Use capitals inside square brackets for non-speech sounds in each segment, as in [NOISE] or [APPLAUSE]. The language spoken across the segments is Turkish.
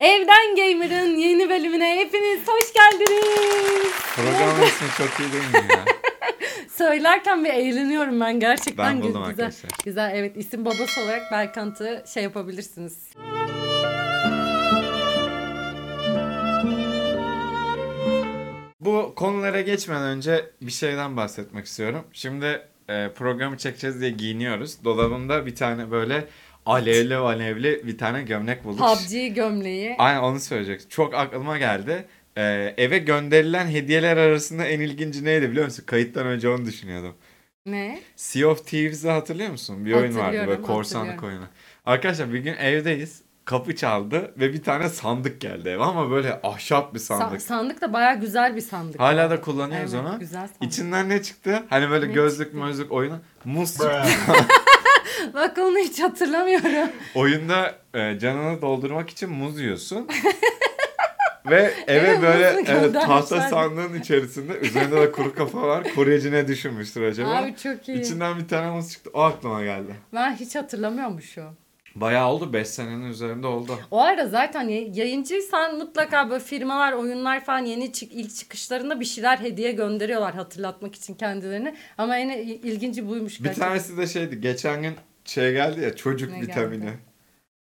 Evden Gamer'ın yeni bölümüne hepiniz hoş geldiniz. Programın ismi çok iyi değil mi ya? [LAUGHS] Söylerken bir eğleniyorum ben gerçekten Ben buldum güzel. arkadaşlar. Güzel evet isim babası olarak Berkant'ı şey yapabilirsiniz. Bu konulara geçmeden önce bir şeyden bahsetmek istiyorum. Şimdi e, programı çekeceğiz diye giyiniyoruz. Dolabımda bir tane böyle alevli alevli bir tane gömlek bulduk. PUBG gömleği. Aynen onu söyleyecek. Çok aklıma geldi. E, eve gönderilen hediyeler arasında en ilginci neydi biliyor musun? Kayıttan önce onu düşünüyordum. Ne? Sea of Thieves'i hatırlıyor musun? Bir oyun vardı böyle korsanlık oyunu. Arkadaşlar bir gün evdeyiz. Kapı çaldı ve bir tane sandık geldi eve ama böyle ahşap bir Sa- sandık. sandık da baya güzel bir sandık. Hala da kullanıyoruz Evet, onu. Güzel sandık. İçinden ne çıktı? Hani böyle Ne gözlük çıktı? mözlük oyunu. Muz çıktı. [LAUGHS] [LAUGHS] Bak onu hiç hatırlamıyorum. Oyunda e, canını doldurmak için muz yiyorsun. [LAUGHS] Ve eve Eve böyle evet, tahta sandığın içerisinde üzerinde de kuru kafa var. Koruyucu ne düşünmüştür acaba? Abi çok iyi. İçinden bir tane muz çıktı. O aklıma geldi. Ben hiç hatırlamıyormuşum. Bayağı oldu. 5 senenin üzerinde oldu. O arada zaten yayıncıysan mutlaka böyle firmalar, oyunlar falan yeni çık ilk çıkışlarında bir şeyler hediye gönderiyorlar hatırlatmak için kendilerini. Ama en il- ilginci buymuş Bir gerçekten. tanesi de şeydi. Geçen gün şey geldi ya çocuk Ne vitamini. geldi?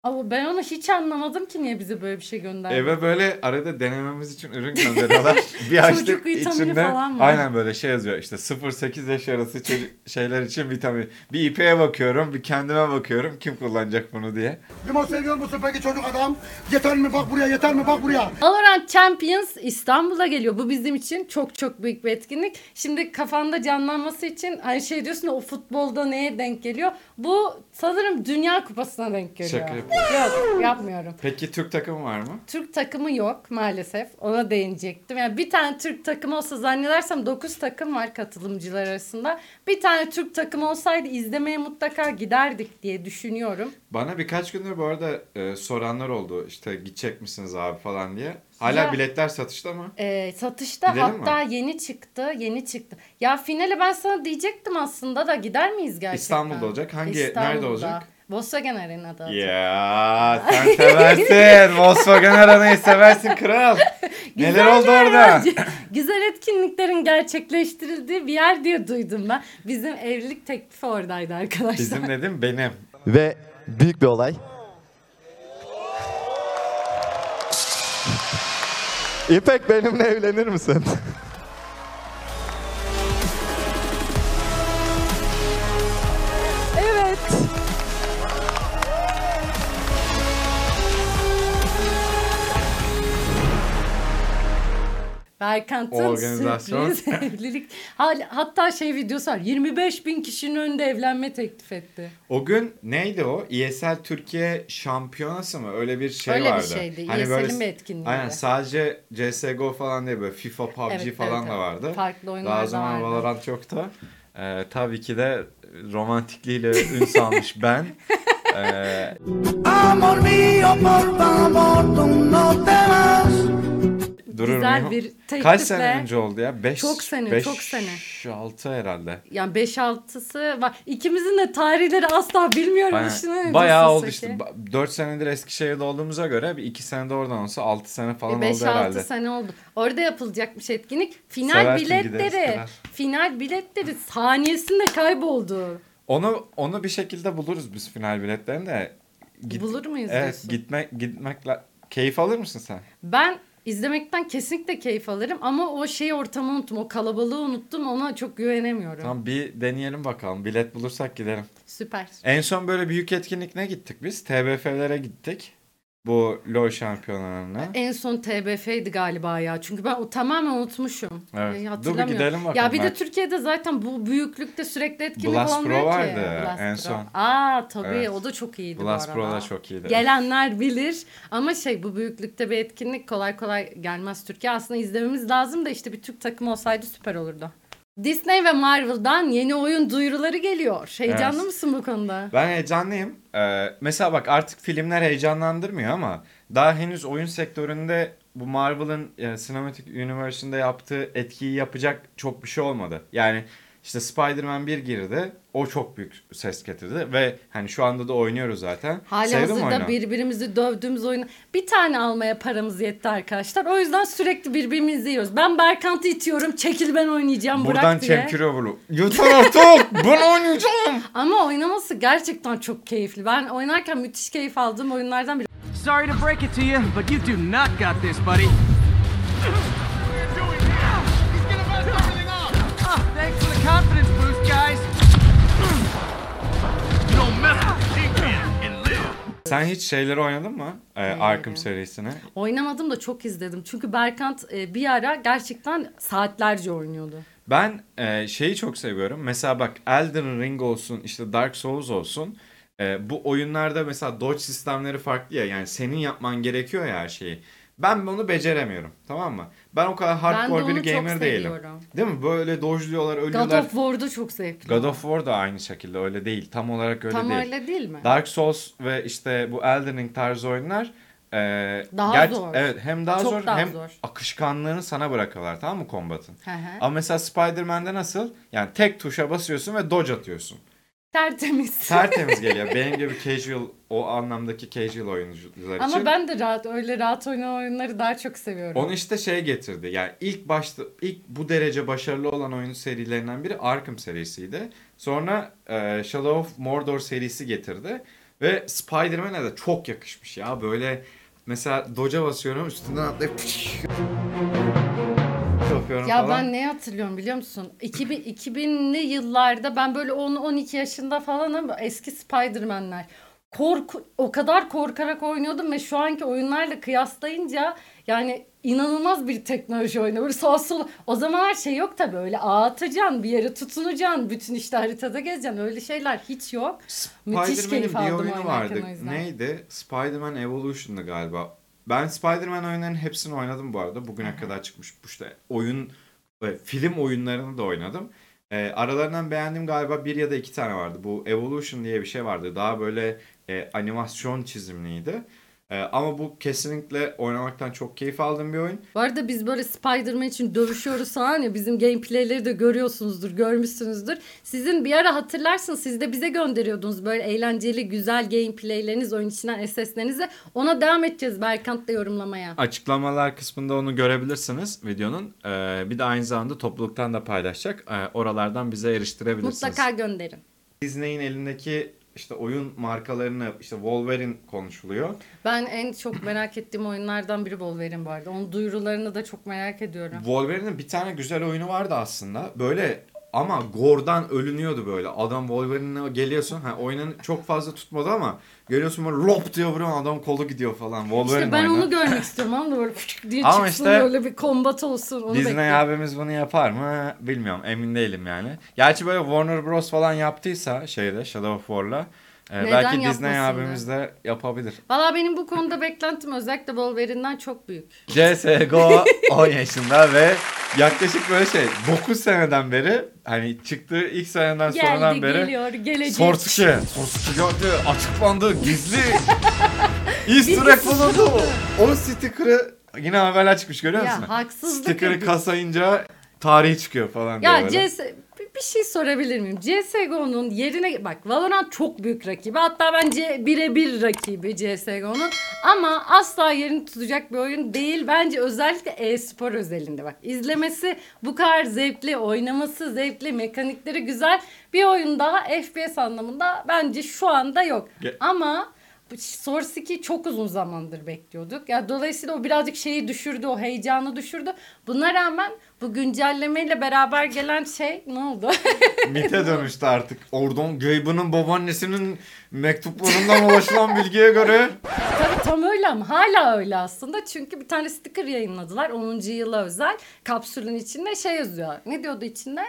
Ama ben onu hiç anlamadım ki niye bize böyle bir şey gönderdi. Eve böyle arada denememiz için ürün gönderiyorlar. [LAUGHS] bir açtık Çocuk vitamini içinde falan var. aynen böyle şey yazıyor işte 0-8 yaş arası şeyler için vitamin. Bir İpek'e bakıyorum bir kendime bakıyorum kim kullanacak bunu diye. Limon seviyor musun peki çocuk adam? Yeter mi bak buraya yeter mi bak buraya. Valorant Champions İstanbul'a geliyor. Bu bizim için çok çok büyük bir etkinlik. Şimdi kafanda canlanması için hani şey diyorsun o futbolda neye denk geliyor? Bu sanırım Dünya Kupası'na denk geliyor. Şaka yapıyorum. Yok yapmıyorum. Peki Türk takımı var mı? Türk takımı yok maalesef. Ona değinecektim. Yani bir tane Türk takımı olsa zannedersem 9 takım var katılımcılar arasında. Bir tane Türk takımı olsaydı izlemeye mutlaka giderdik diye düşünüyorum. Bana birkaç gündür bu arada e, soranlar oldu işte gidecek misiniz abi falan diye. Hala Ya- biletler satışta mı? Ee, satışta Gidelim hatta yeni çıktı. Yeni çıktı. Ya finale ben sana diyecektim aslında da gider miyiz gerçekten? İstanbul'da olacak. Hangi- nerede olacak? Volkswagen Arena'da olacak. Ya [LAUGHS] sen seversin. Volkswagen Arena'yı seversin kral. [LAUGHS] Neler Güzel oldu yer orada? [LAUGHS] Güzel etkinliklerin gerçekleştirildiği bir yer diye duydum ben. Bizim evlilik teklifi oradaydı arkadaşlar. Bizim dedim benim. Ve büyük bir olay. İpek benimle evlenir misin? Evet. Berkant'ın Organizasyon. sürpriz evlilik. Hatta şey videosu var. 25 bin kişinin önünde evlenme teklif etti. O gün neydi o? ESL Türkiye şampiyonası mı? Öyle bir şey Öyle bir vardı. şeydi. Hani ESL'in böyle- bir etkinliğiydi. Aynen sadece CSGO falan değil böyle FIFA, PUBG Evet, falan evet, da vardı. Farklı oyunlar Daha da zaman vardı. Valorant yoktu. Ee, tabii ki de romantikliğiyle ün salmış [LAUGHS] ben. Ee, Amor mío, por favor, tú no te vas. durur Güzel muyum? bir teklifle. Kaç sene önce oldu ya? 5 Çok sene, çok sene. 6 herhalde. Yani 5-6'sı var. İkimizin de tarihleri asla bilmiyorum. Düşünün ne Bayağı oldu işte. 4 senedir Eskişehir'de olduğumuza göre bir 2 sene de oradan olsa 6 sene falan E, oldu 5-6 herhalde. sene oldu. Orada yapılacakmış etkinlik. Final Seversin, gideriz, biletleri, kırar. final biletleri saniyesinde kayboldu. Onu onu bir şekilde buluruz biz final biletlerini de. Git- Bulur muyuz Evet, diyorsun? gitmek gitmekle keyif alır mısın sen? Ben izlemekten kesinlikle keyif alırım ama o şey ortamı unuttum. O kalabalığı unuttum. Ona çok güvenemiyorum. Tamam bir deneyelim bakalım. Bilet bulursak gidelim. Süper. En son böyle büyük etkinlik ne gittik biz? TBF'lere gittik. Bu LoL şampiyonalarına. En son TBF'ydi galiba ya. Çünkü ben o tamamen unutmuşum. Evet. Ay, Dur bir hatırlamıyorum. gidelim bakalım Ya bir de. Türkiye'de zaten bu büyüklükte sürekli etkinlik Blast olmuyor Pro ki. vardı Blast en Pro. son. Aa tabii Evet. o da çok iyiydi Blast bu Pro arada. da çok iyiydi. Gelenler bilir ama şey bu büyüklükte bir etkinlik kolay kolay gelmez Türkiye. Aslında izlememiz lazım da işte bir Türk takımı olsaydı süper olurdu. Disney ve Marvel'dan yeni oyun duyuruları geliyor. Heyecanlı Evet. mısın bu konuda? Ben heyecanlıyım. Ee, mesela bak artık filmler heyecanlandırmıyor ama daha henüz oyun sektöründe bu Marvel'ın e, Cinematic Universe'ında yaptığı etkiyi yapacak çok bir şey olmadı. Yani İşte Spider-Man 1 girdi. O çok büyük ses getirdi ve hani şu anda da oynuyoruz zaten. Hala Sevdim oyunu. hazırda birbirimizi dövdüğümüz oyunu bir tane almaya paramız yetti arkadaşlar. O yüzden sürekli birbirimizi yiyoruz. Ben Berkant'ı itiyorum. Çekil ben oynayacağım Buradan bırak diye. Yeter artık! ben oynayacağım! [LAUGHS] Ama oynaması gerçekten çok keyifli. Ben oynarken müthiş keyif aldığım oyunlardan biri. Sorry to break it to you, but you do not got this, buddy. Confidence boost, guys. You don't mess with Kingpin and live. Sen hiç şeyleri oynadın mı? Ee, Arkham serisini. Oynamadım da çok izledim. Çünkü Berkant e, bir ara gerçekten saatlerce oynuyordu. Ben e, şeyi çok seviyorum. Mesela bak Elden Ring olsun, işte Dark Souls olsun. E, bu oyunlarda mesela dodge sistemleri farklı ya. Yani senin yapman gerekiyor ya her şeyi. Ben bunu beceremiyorum. Tamam mı? Ben o kadar hardcore bir gamer değilim. Değil mi? Böyle dojluyorlar, God ölüyorlar. of War'da çok zevkli. God of War da aynı şekilde öyle değil. Tam olarak öyle Tam değil. öyle değil mi? Dark Souls ve işte bu Elden Ring tarzı oyunlar e, Daha zor. Evet hem daha Çok zor daha hem zor. akışkanlığını sana bırakıyorlar tamam mı kombatın? Ama mesela Spider-Man'de nasıl? Yani tek tuşa basıyorsun ve dodge atıyorsun. Tertemiz. [LAUGHS] Tertemiz geliyor. Benim gibi casual o anlamdaki casual oyuncular için. Ama ben de rahat öyle rahat oynanan oyunları daha çok seviyorum. Onu işte şey getirdi. Yani ilk başta ilk bu derece başarılı olan oyun serilerinden biri Arkham serisiydi. Sonra e, Shadow of Mordor serisi getirdi ve Spider-Man'e de çok yakışmış ya. Böyle mesela doca basıyorum üstünden atlayıp yapıyorum Ya falan. ben ne hatırlıyorum biliyor musun? 2000 2000'li yıllarda ben böyle 10-12 yaşında falanım eski Spider-Man'ler. Korku o kadar korkarak oynuyordum ve şu anki oyunlarla kıyaslayınca yani inanılmaz bir teknoloji oyunu. Böyle sağ sol. O zaman her şey yok tabii öyle ağ atacaksın, bir yere tutunacaksın, bütün işte haritada gezeceksin. Öyle şeyler hiç yok. Müthiş keyif bir aldım oyunu vardı. Neydi? Spider-Man Evolution'dı galiba. Ben Spider-Man oyunlarının hepsini oynadım bu arada. Bugüne kadar çıkmış bu işte oyun ve film oyunlarını da oynadım. Ee, aralarından beğendiğim galiba bir ya da iki tane vardı. Bu Evolution diye bir şey vardı. Daha böyle e, animasyon çizimliydi. E, ama bu kesinlikle oynamaktan çok keyif aldığım bir oyun. Bu arada biz böyle Spider-Man için dövüşüyoruz falan ya bizim gameplayleri de görüyorsunuzdur, görmüşsünüzdür. Sizin bir ara hatırlarsınız siz de bize gönderiyordunuz böyle eğlenceli güzel gameplayleriniz oyun içinden SS'lerinizi. Ona devam edeceğiz Berkant'la yorumlamaya. Açıklamalar kısmında onu görebilirsiniz videonun. Ee, bir de aynı zamanda topluluktan da paylaşacak. Ee, oralardan bize eriştirebilirsiniz. Mutlaka gönderin. Disney'in elindeki işte oyun markalarını işte Wolverine konuşuluyor. Ben en çok merak ettiğim oyunlardan biri Wolverine bu arada. Onun duyurularını da çok merak ediyorum. Wolverine'in bir tane güzel oyunu vardı aslında. Böyle ama Gore'dan ölünüyordu böyle. Adam Wolverine'e geliyorsun. Ha, oyunun çok fazla tutmadı ama geliyorsun böyle lop diyor vuruyor adam kolu gidiyor falan. Wolverine İşte ben oyunu. onu görmek istiyorum ama böyle fışk diye Ama çıksın işte böyle bir kombat olsun. Onu Disney bekliyorum. abimiz bunu yapar mı bilmiyorum emin değilim yani. Gerçi böyle Warner Bros falan yaptıysa şeyde Shadow of War'la e, Neden belki Disney abimiz de yapabilir. Valla benim bu konuda beklentim özellikle Wolverine'den çok büyük. CSGO 10 [LAUGHS] yaşında ve yaklaşık böyle şey 9 seneden beri hani çıktığı ilk seneden sonradan Geldi beri geliyor gelecek. Sorsuke. Sorsuke geldi açıklandı gizli. Easter egg bulundu. O sticker'ı yine haberler çıkmış görüyor musun? Ya haksızlık. Sticker'ı kasayınca tarihi çıkıyor falan diye Ya böyle. CS bir- şey sorabilir miyim? CSGO'nun yerine bak Valorant çok büyük rakibi. Hatta bence birebir rakibi CSGO'nun. Ama asla yerini tutacak bir oyun değil. Bence özellikle e-spor özelinde bak. izlemesi bu kadar zevkli, oynaması zevkli, mekanikleri güzel. Bir oyun daha FPS anlamında bence şu anda yok. Ge- Ama Source 2'yi çok uzun zamandır bekliyorduk. Ya dolayısıyla o birazcık şeyi düşürdü, o heyecanı düşürdü. Buna rağmen bu güncellemeyle beraber gelen şey ne oldu? [LAUGHS] Mite dönüştü artık. Oradan Gabe'ın babaannesinin mektuplarından ulaşılan bilgiye göre Tabii tam öyle ama hala öyle aslında. Çünkü bir tane sticker yayınladılar 10. yıla özel. Kapsülün içinde şey yazıyor. Ne diyordu içinde?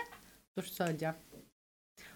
Dur söyleyeceğim.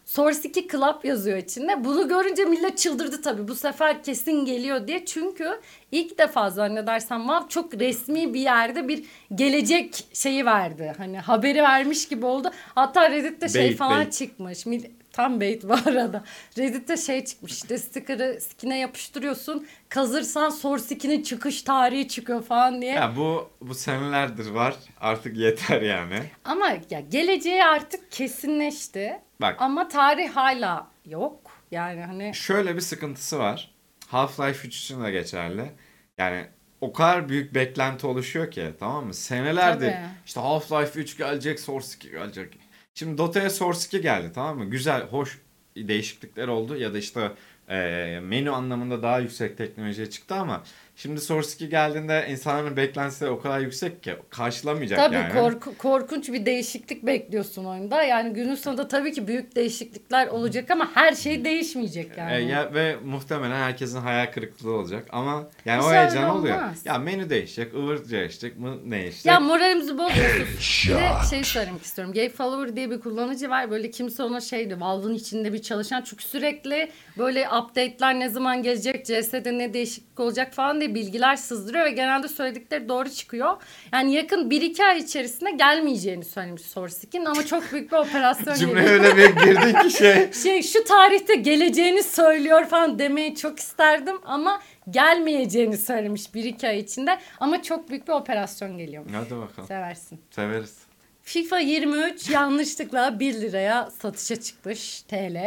Source 2 Club yazıyor içinde. Bunu görünce millet çıldırdı tabii. Bu sefer kesin geliyor diye. Çünkü ilk defa zannedersem Valve çok resmi bir yerde bir gelecek şeyi verdi. Hani haberi vermiş gibi oldu. Hatta Reddit'te şey Bait, falan bait. çıkmış. Tam bait bu arada. Reddit'te şey çıkmış. İşte sticker'ı skin'e yapıştırıyorsun. Kazırsan Source 2'nin çıkış tarihi çıkıyor falan diye. Ya bu bu senelerdir var. Artık yeter yani. Ama ya geleceği artık kesinleşti. Bak. Ama tarih hala yok. Yani hani Şöyle bir sıkıntısı var. Half-Life 3 için de geçerli. Yani o kadar büyük beklenti oluşuyor ki tamam mı? Senelerdir Tabii. işte Half-Life 3 gelecek, Source 2 gelecek. Şimdi Dota'ya Source 2 geldi tamam mı? Güzel, hoş değişiklikler oldu ya da işte e, menü anlamında daha yüksek teknolojiye çıktı ama şimdi Source 2 geldiğinde insanların beklentisi o kadar yüksek ki karşılamayacak tabii yani. korku- korkunç bir değişiklik bekliyorsun oyunda. Yani günün sonunda tabii ki büyük değişiklikler olacak ama her şey değişmeyecek yani. E, ya, ve muhtemelen herkesin hayal kırıklığı olacak ama yani o Hiç öyle heyecan oluyor. Ya menü değişecek, ıvır değişecek, mı değişecek. Ya moralimizi bozmuyorsun. bir de şey söylemek istiyorum. Gay Follower diye bir kullanıcı var. Böyle kimse ona şeydi. Valve'ın içinde bir çalışan. Çünkü sürekli böyle update'ler ne zaman gelecek, CS'de ne değişiklik olacak falan diye bilgiler sızdırıyor ve genelde söyledikleri doğru çıkıyor. Yani yakın 1-2 ay içerisinde gelmeyeceğini söylemiş Source 2'nin ama çok büyük bir operasyon geliyor. öyle bir girdin ki şey. [LAUGHS] Şey şu tarihte geleceğini söylüyor falan demeyi çok isterdim ama gelmeyeceğini söylemiş 1-2 ay içinde. Ama çok büyük bir operasyon geliyormuş. Hadi bakalım. Seversin. Severiz. FIFA 23 yanlışlıkla 1 liraya satışa çıkmış TL.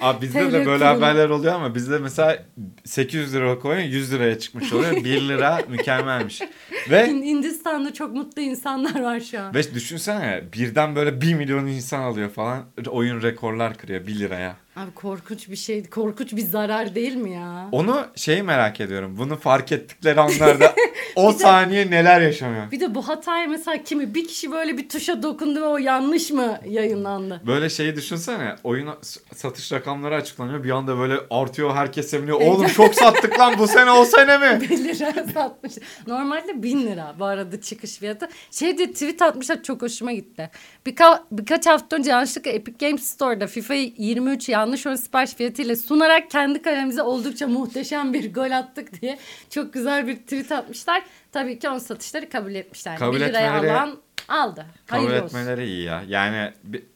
Abi bizde de böyle haberler oluyor ama bizde mesela 800 lira koyun 100 liraya çıkmış oluyor. 1 lira [LAUGHS] mükemmelmiş. Ve Hindistan'da çok mutlu insanlar var şu an. ve düşünsene birden böyle 1 milyon insan alıyor falan. Oyun rekorlar kırıyor 1 liraya. Abi korkunç bir şey, korkunç bir zarar değil mi ya? Onu şeyi merak ediyorum. Bunu fark ettikleri anlarda [LAUGHS] o saniye neler yaşanıyor? Bir de bu hataya mesela kimi bir kişi böyle bir tuşa dokundu ve o yanlış mı yayınlandı? Böyle şeyi düşünsene. Oyun satış rakamları açıklanıyor. Bir anda böyle artıyor. Herkes seviniyor. Oğlum çok sattık lan bu sene o sene mi? [LAUGHS] 1 lira satmış. Normalde 1000 lira bu arada çıkış fiyatı. Şey diye tweet atmışlar çok hoşuma gitti. Birka birkaç hafta önce yanlışlıkla Epic Games Store'da FIFA 23 yanlış ön sipariş fiyatıyla sunarak kendi kalemize oldukça muhteşem bir gol attık diye çok güzel bir tweet atmışlar. Tabii ki ön satışları kabul etmişler. Kabul 1 liraya etmeleri- alan aldı. Kabul Hayırlı olsun. etmeleri iyi ya. Yani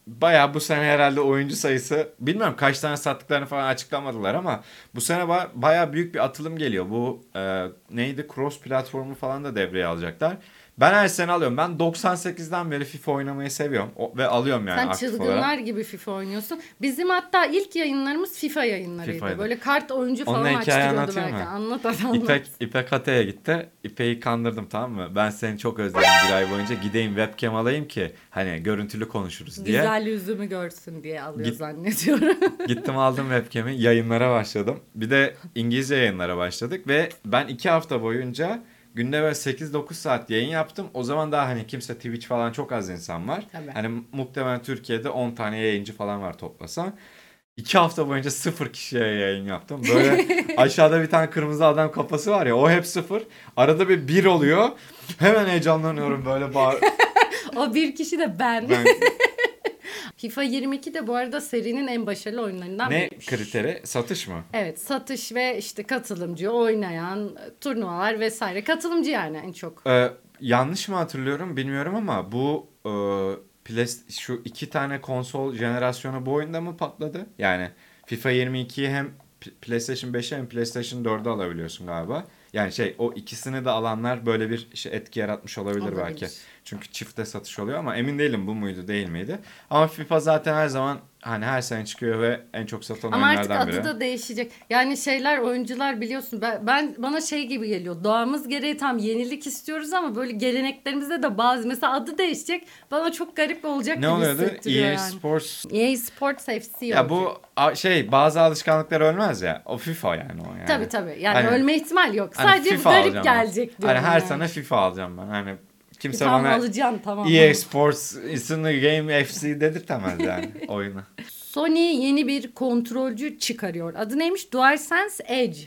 bayağı bu sene herhalde oyuncu sayısı bilmiyorum kaç tane sattıklarını falan açıklamadılar ama bu sene ba- bayağı büyük bir atılım geliyor. Bu e, neydi cross platformu falan da devreye alacaklar. Ben her sene alıyorum. Ben 98'den beri FIFA oynamayı seviyorum O- ve alıyorum yani Sen aktif çılgınlar olarak. gibi FIFA oynuyorsun. Bizim hatta ilk yayınlarımız FIFA yayınlarıydı. FIFA'ydı. Böyle kart oyuncu falan Onun açtırıyordu belki. mı? Anlat anlat. İpek, İpek Atay'a gitti. İpek'i kandırdım tamam mı? Ben seni çok özledim bir ay boyunca. Gideyim webcam alayım ki hani görüntülü konuşuruz diye. Güzel yüzümü görsün diye alıyor Git- zannediyorum. [LAUGHS] Gittim aldım webcam'i yayınlara başladım. Bir de İngilizce yayınlara başladık ve ben iki hafta boyunca günde böyle 8-9 saat yayın yaptım. O zaman daha hani kimse Twitch falan çok az insan var. Tabii. Hani muhtemelen Türkiye'de 10 tane yayıncı falan var toplasan. İki hafta boyunca sıfır kişiye yayın yaptım. Böyle [LAUGHS] aşağıda bir tane kırmızı adam kafası var ya o hep sıfır. Arada bir bir oluyor. Hemen heyecanlanıyorum böyle bağır. [LAUGHS] o bir kişi de ben. Ben, FIFA 22 de bu arada serinin en başarılı oyunlarından ne biriymiş. kriteri? Satış mı? Evet satış ve işte katılımcı, oynayan, turnuvalar vesaire. Katılımcı yani en çok. Ee, yanlış mı hatırlıyorum bilmiyorum ama bu e, Play- şu iki tane konsol jenerasyonu bu oyunda mı patladı? Yani FIFA 22'yi hem PlayStation 5'e hem PlayStation 4'e alabiliyorsun galiba. Yani şey o ikisini de alanlar böyle bir şey etki yaratmış olabilir, Olabilir. belki. Çünkü çifte satış oluyor ama emin değilim bu muydu değil miydi. Ama FIFA zaten her zaman hani her sene çıkıyor ve en çok satan Ama artık oyunlardan adı biri. da değişecek. Yani şeyler oyuncular biliyorsun ben, ben bana şey gibi geliyor. Doğamız gereği tam yenilik istiyoruz ama böyle geleneklerimizde de bazı mesela adı değişecek. Bana çok garip olacak Ne gibi oluyordu? hissettiriyor EA yani. Sports EA Sports FC Ya olacak. bu şey bazı alışkanlıklar ölmez ya. O FIFA yani o yani. Tabii tabii. Yani Hani- ölme ihtimal yok. Hani Sadece FIFA garip alacağım ben. gelecek diyorum. Hani her yani. sene FIFA alacağım ben. Hani kimse Tamam bana alacağım tamam. EA Sports is in the game FC dedirtemez yani [LAUGHS] oyunu. Sony yeni bir kontrolcü çıkarıyor. Adı neymiş? DualSense Edge.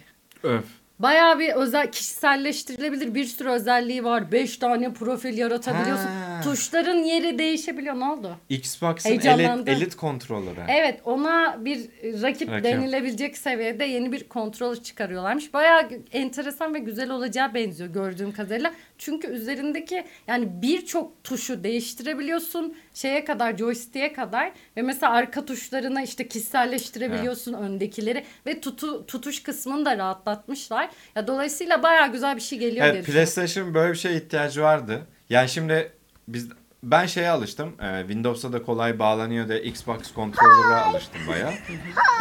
Öf. Bayağı bir özel kişiselleştirilebilir bir sürü özelliği var. 5 tane profil yaratabiliyorsun. Ha. Tuşların yeri değişebiliyor. Ne oldu? Xbox'ın elit, elit kontrolörü. Evet ona bir rakip, Rakip. denilebilecek seviyede yeni bir kontrol çıkarıyorlarmış. Bayağı enteresan ve güzel olacağı benziyor gördüğüm kadarıyla. Çünkü üzerindeki yani birçok tuşu değiştirebiliyorsun. Şeye kadar joystick'e kadar ve mesela arka tuşlarına işte kişiselleştirebiliyorsun öndekileri ve tutu, tutuş kısmını da rahatlatmışlar. Ya dolayısıyla bayağı güzel bir şey geliyor diye Evet düşünüyorum. PlayStation böyle bir şeye ihtiyacı vardı. Yani şimdi biz ben şeye alıştım. Ee, Windows'a da kolay bağlanıyor diye Xbox controller'a alıştım baya. [LAUGHS]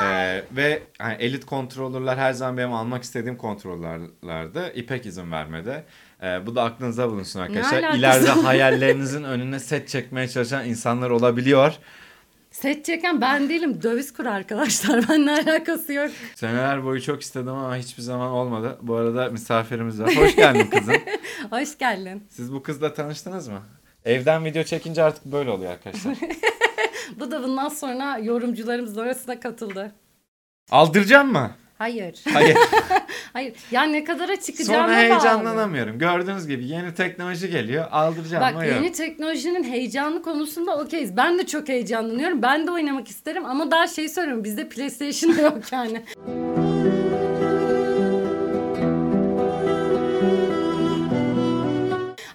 Ee, ve hani elit controller'lar her zaman benim almak istediğim kontrollerlerdi. İpek izin vermedi. Ee, bu da aklınıza bulunsun arkadaşlar. İleride [LAUGHS] hayallerinizin önüne set çekmeye çalışan insanlar olabiliyor. Set çeken ben değilim döviz kur arkadaşlar. [LAUGHS] Benimle alakası yok. Seneler boyu çok istedim ama hiçbir zaman olmadı. Bu arada misafirimiz var. Hoş geldin kızım. Hoş geldin. Siz bu kızla tanıştınız mı? Evden video çekince artık böyle oluyor arkadaşlar. [LAUGHS] Bu da bundan sonra yorumcularımız arasına katıldı. Aldıracağım mı? Hayır. Hayır. [LAUGHS] Hayır. Ya ne kadara çıkacağına Sonra bağlı. heyecanlanamıyorum. Gördüğünüz gibi yeni teknoloji geliyor. Aldıracağım Bak mı? yeni Yok. teknolojinin heyecanlı konusunda okeyiz. Ben de çok heyecanlanıyorum. Ben de oynamak isterim ama daha şey söylüyorum. Bizde PlayStation yok yani.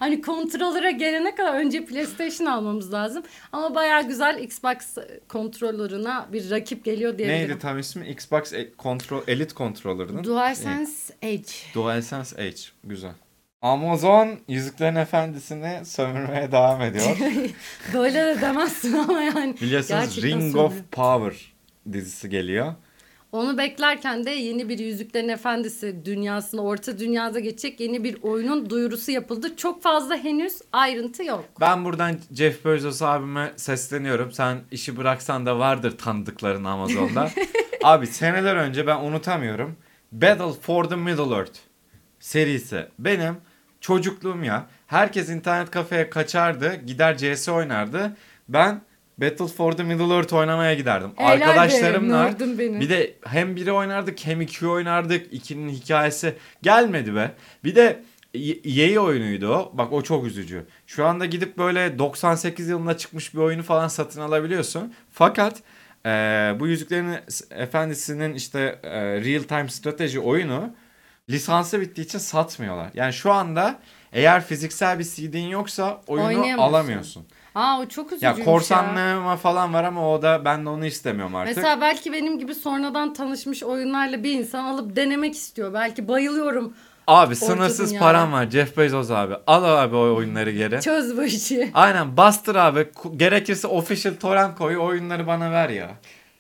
Hani kontrolöre gelene kadar önce PlayStation almamız lazım. Ama bayağı güzel Xbox kontrolörüne bir rakip geliyor diyebilirim. Neydi tam ismi? Xbox e- Control, Elite Controller'ın. DualSense Edge. DualSense Edge. Güzel. Amazon Yüzüklerin Efendisi'ni sömürmeye devam ediyor. [LAUGHS] Böyle de demezsin ama yani. Biliyorsunuz Gerçekten Ring of Power dizisi geliyor. Onu beklerken de yeni bir Yüzüklerin Efendisi dünyasına, Orta Dünya'da geçecek yeni bir oyunun duyurusu yapıldı. Çok fazla henüz ayrıntı yok. Ben buradan Jeff Bezos abime sesleniyorum. Sen işi bıraksan da vardır tanıdıkların Amazon'da. [LAUGHS] Abi seneler önce ben unutamıyorum. Battle for the Middle Earth serisi. Benim çocukluğum ya. Herkes internet kafeye kaçardı. Gider CS oynardı. Ben Battle for the Middle Earth oynamaya giderdim. Be, Arkadaşlarımla benim. bir de hem biri oynardık hem iki oynardık. İkinin hikayesi gelmedi be. Bir de EA oyunuydu o. Bak o çok üzücü. Şu anda gidip böyle 98 yılında çıkmış bir oyunu falan satın alabiliyorsun. Fakat e, bu Yüzüklerin Efendisi'nin işte e, real time strateji oyunu lisansı bittiği için satmıyorlar. Yani şu anda eğer fiziksel bir CD'in yoksa oyunu alamıyorsun. Aa o çok üzücüymüş Ya ya. korsanlama falan var ama o da ben de onu istemiyorum artık. Mesela belki benim gibi sonradan tanışmış oyunlarla bir insan alıp denemek istiyor. Belki bayılıyorum. Abi sınırsız dünya. param var Jeff Bezos abi. Al abi o oyunları geri. Çöz bu işi. Aynen bastır abi. Gerekirse official torrent koy oyunları bana ver ya.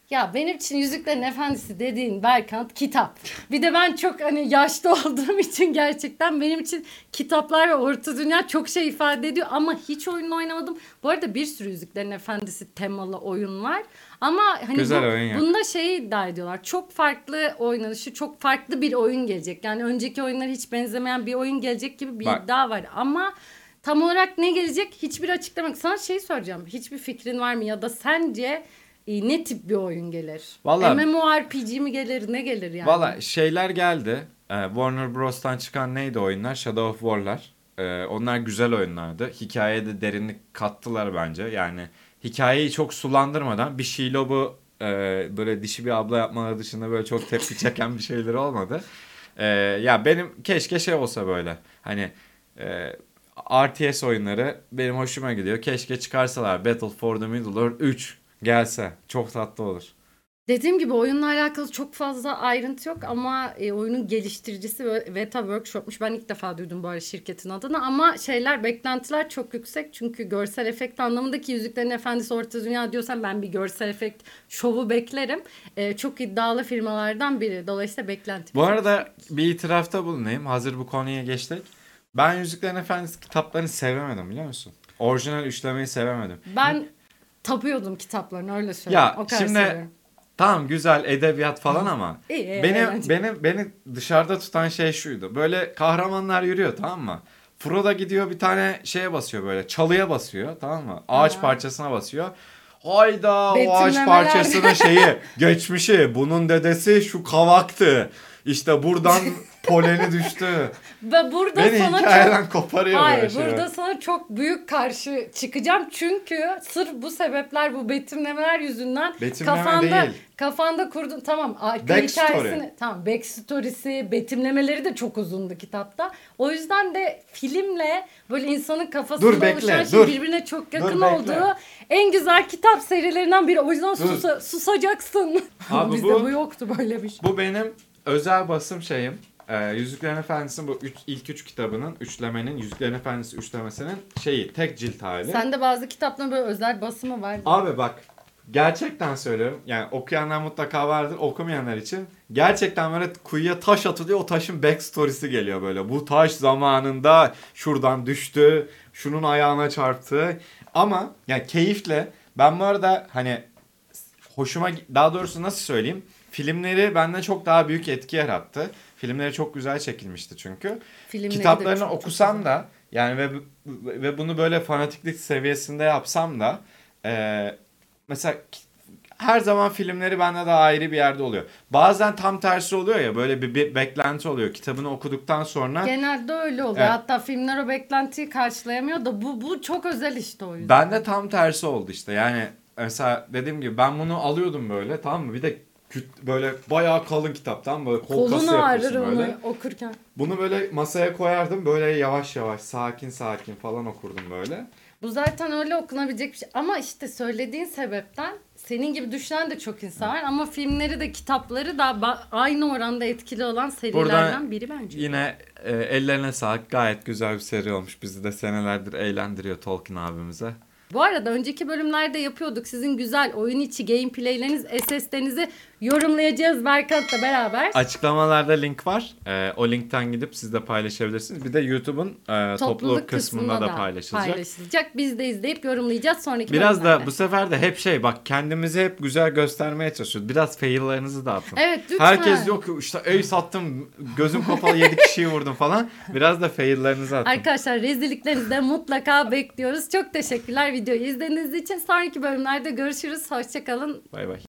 Ya benim için Yüzüklerin Efendisi dediğin Berkant kitap. Bir de ben çok hani yaşlı [LAUGHS] olduğum için gerçekten benim için kitaplar ve Orta Dünya çok şey ifade ediyor ama hiç oyun oynamadım. Bu arada bir sürü Yüzüklerin Efendisi temalı oyun var. Ama hani Güzel bu, oyun ya. bunda şeyi iddia ediyorlar. Çok farklı oynanışı, çok farklı bir oyun gelecek. Yani önceki oyunlara hiç benzemeyen bir oyun gelecek gibi bir Bak. iddia var. Ama tam olarak ne gelecek hiçbir açıklama yok. Sana şey soracağım. Hiçbir fikrin var mı ya da sence e, ne tip bir oyun gelir? Vallahi- MMORPG mi gelir ne gelir yani? Valla şeyler geldi. Ee, Warner Bros'tan çıkan neydi oyunlar? Shadow of War'lar. Ee, onlar güzel oyunlardı. Hikayeye de derinlik kattılar bence. Yani hikayeyi çok sulandırmadan bir Shelob'u e, böyle dişi bir abla yapmaları dışında böyle çok tepki [LAUGHS] çeken bir şeyleri olmadı. Ee, ya benim keşke şey olsa böyle. Hani e, RTS oyunları benim hoşuma gidiyor. Keşke çıkarsalar Battle for the Middle Earth 3 gelse. Çok tatlı olur. Dediğim gibi oyunla alakalı çok fazla ayrıntı yok ama e, oyunun geliştiricisi ve- Veta Workshop'muş. Ben ilk defa duydum bu arada şirketin adını ama şeyler beklentiler çok yüksek. Çünkü görsel efekt anlamındaki Yüzüklerin Efendisi Orta Dünya diyorsan ben bir görsel efekt şovu beklerim. E, çok iddialı firmalardan biri. Dolayısıyla beklenti. Bu arada bir itirafta bulunayım. Hazır bu konuya geçtik. Ben Yüzüklerin Efendisi kitaplarını sevemedim biliyor musun? Orijinal üçlemeyi sevemedim. Ben tapıyordum kitaplarını öyle söyleyeyim. Ya o kadar şimdi seviyorum. tamam güzel edebiyat falan ama İyi, iyi, beni eğlenceli. beni beni dışarıda tutan şey şuydu. Böyle kahramanlar yürüyor tamam mı? Frodo gidiyor bir tane şeye basıyor böyle çalıya basıyor tamam mı? Ağaç parçasına basıyor. Hayda o ağaç parçasının şeyi [LAUGHS] geçmişi bunun dedesi şu kavaktı. İşte buradan [LAUGHS] poleni düştü. Ve burada Beni sana hikayeden çok... koparıyor Hayır böyle şeyler. burada sana çok büyük karşı çıkacağım çünkü sırf bu sebepler bu betimlemeler yüzünden Betimleme kafanda değil. kafanda kurdun tamam arka Backstory. hikayesini tamam backstory'si betimlemeleri de çok uzundu kitapta. O yüzden de filmle böyle insanın kafasında Dur, bekle, oluşan şey dur. birbirine çok yakın bekle. olduğu en güzel kitap serilerinden biri. O yüzden Dur. susa- susacaksın. Abi [LAUGHS] Bizde bu- bu yoktu böyle bir şey. Bu benim özel basım şeyim. Ee, Yüzüklerin Efendisi'nin bu üç, ilk üç kitabının, üçlemenin, Yüzüklerin Efendisi üçlemesinin şeyi, tek cilt hali. Sende bazı kitapların böyle özel basımı var. Abi bak, gerçekten söylüyorum. Yani okuyanlar mutlaka vardır, okumayanlar için. Gerçekten böyle kuyuya taş atılıyor, o taşın backstory'si geliyor böyle. Bu taş zamanında şuradan düştü, şunun ayağına çarptı. Ama yani keyifle, ben bu arada hani hoşuma daha doğrusu nasıl söyleyeyim filmleri bende çok daha büyük etki yarattı. Filmleri çok güzel çekilmişti çünkü. Filmleri Kitaplarını çok- çok okusam güzel. da yani ve ve bunu böyle fanatiklik seviyesinde yapsam da e, mesela her zaman filmleri bende daha ayrı bir yerde oluyor. Bazen tam tersi oluyor ya böyle bir, bir beklenti oluyor. Kitabını okuduktan sonra Genelde öyle oluyor. Evet. Hatta filmler o beklentiyi karşılayamıyor da bu bu çok özel işte o yüzden. Bende tam tersi oldu işte. Yani mesela dediğim gibi ben bunu alıyordum böyle tamam mı? Bir de böyle bayağı kalın kitaptan böyle kol kası Kolun ağrır yapıyorsun onu böyle. okurken. Bunu böyle masaya koyardım böyle yavaş yavaş sakin sakin falan okurdum böyle. Bu zaten öyle okunabilecek bir şey. Ama işte söylediğin sebepten senin gibi düşünen de çok insan var. Ama filmleri de kitapları da aynı oranda etkili olan serilerden biri bence. Yine e, ellerine sağlık gayet güzel bir seri olmuş. Bizi de senelerdir eğlendiriyor Tolkien abimize. Bu arada önceki bölümlerde yapıyorduk. Sizin güzel oyun içi gameplayleriniz, SS'lerinizi yorumlayacağız Berkant'la beraber. Açıklamalarda link var. E, o linkten gidip siz de paylaşabilirsiniz. Bir de YouTube'un e, topluluk, kısmında da, paylaşılacak. paylaşılacak. Biz de izleyip yorumlayacağız sonraki Biraz da bölümlerde. bu sefer de hep şey bak kendimizi hep güzel göstermeye çalışıyoruz. Biraz fail'larınızı da atın. Evet lütfen. Herkes ki işte ey sattım gözüm kapalı 7 kişiyi vurdum falan. Biraz da fail'larınızı atın. Arkadaşlar rezilliklerinizi de mutlaka bekliyoruz. Çok teşekkürler videoyu izlediğiniz için. Sonraki bölümlerde görüşürüz. Hoşçakalın. Bay bay.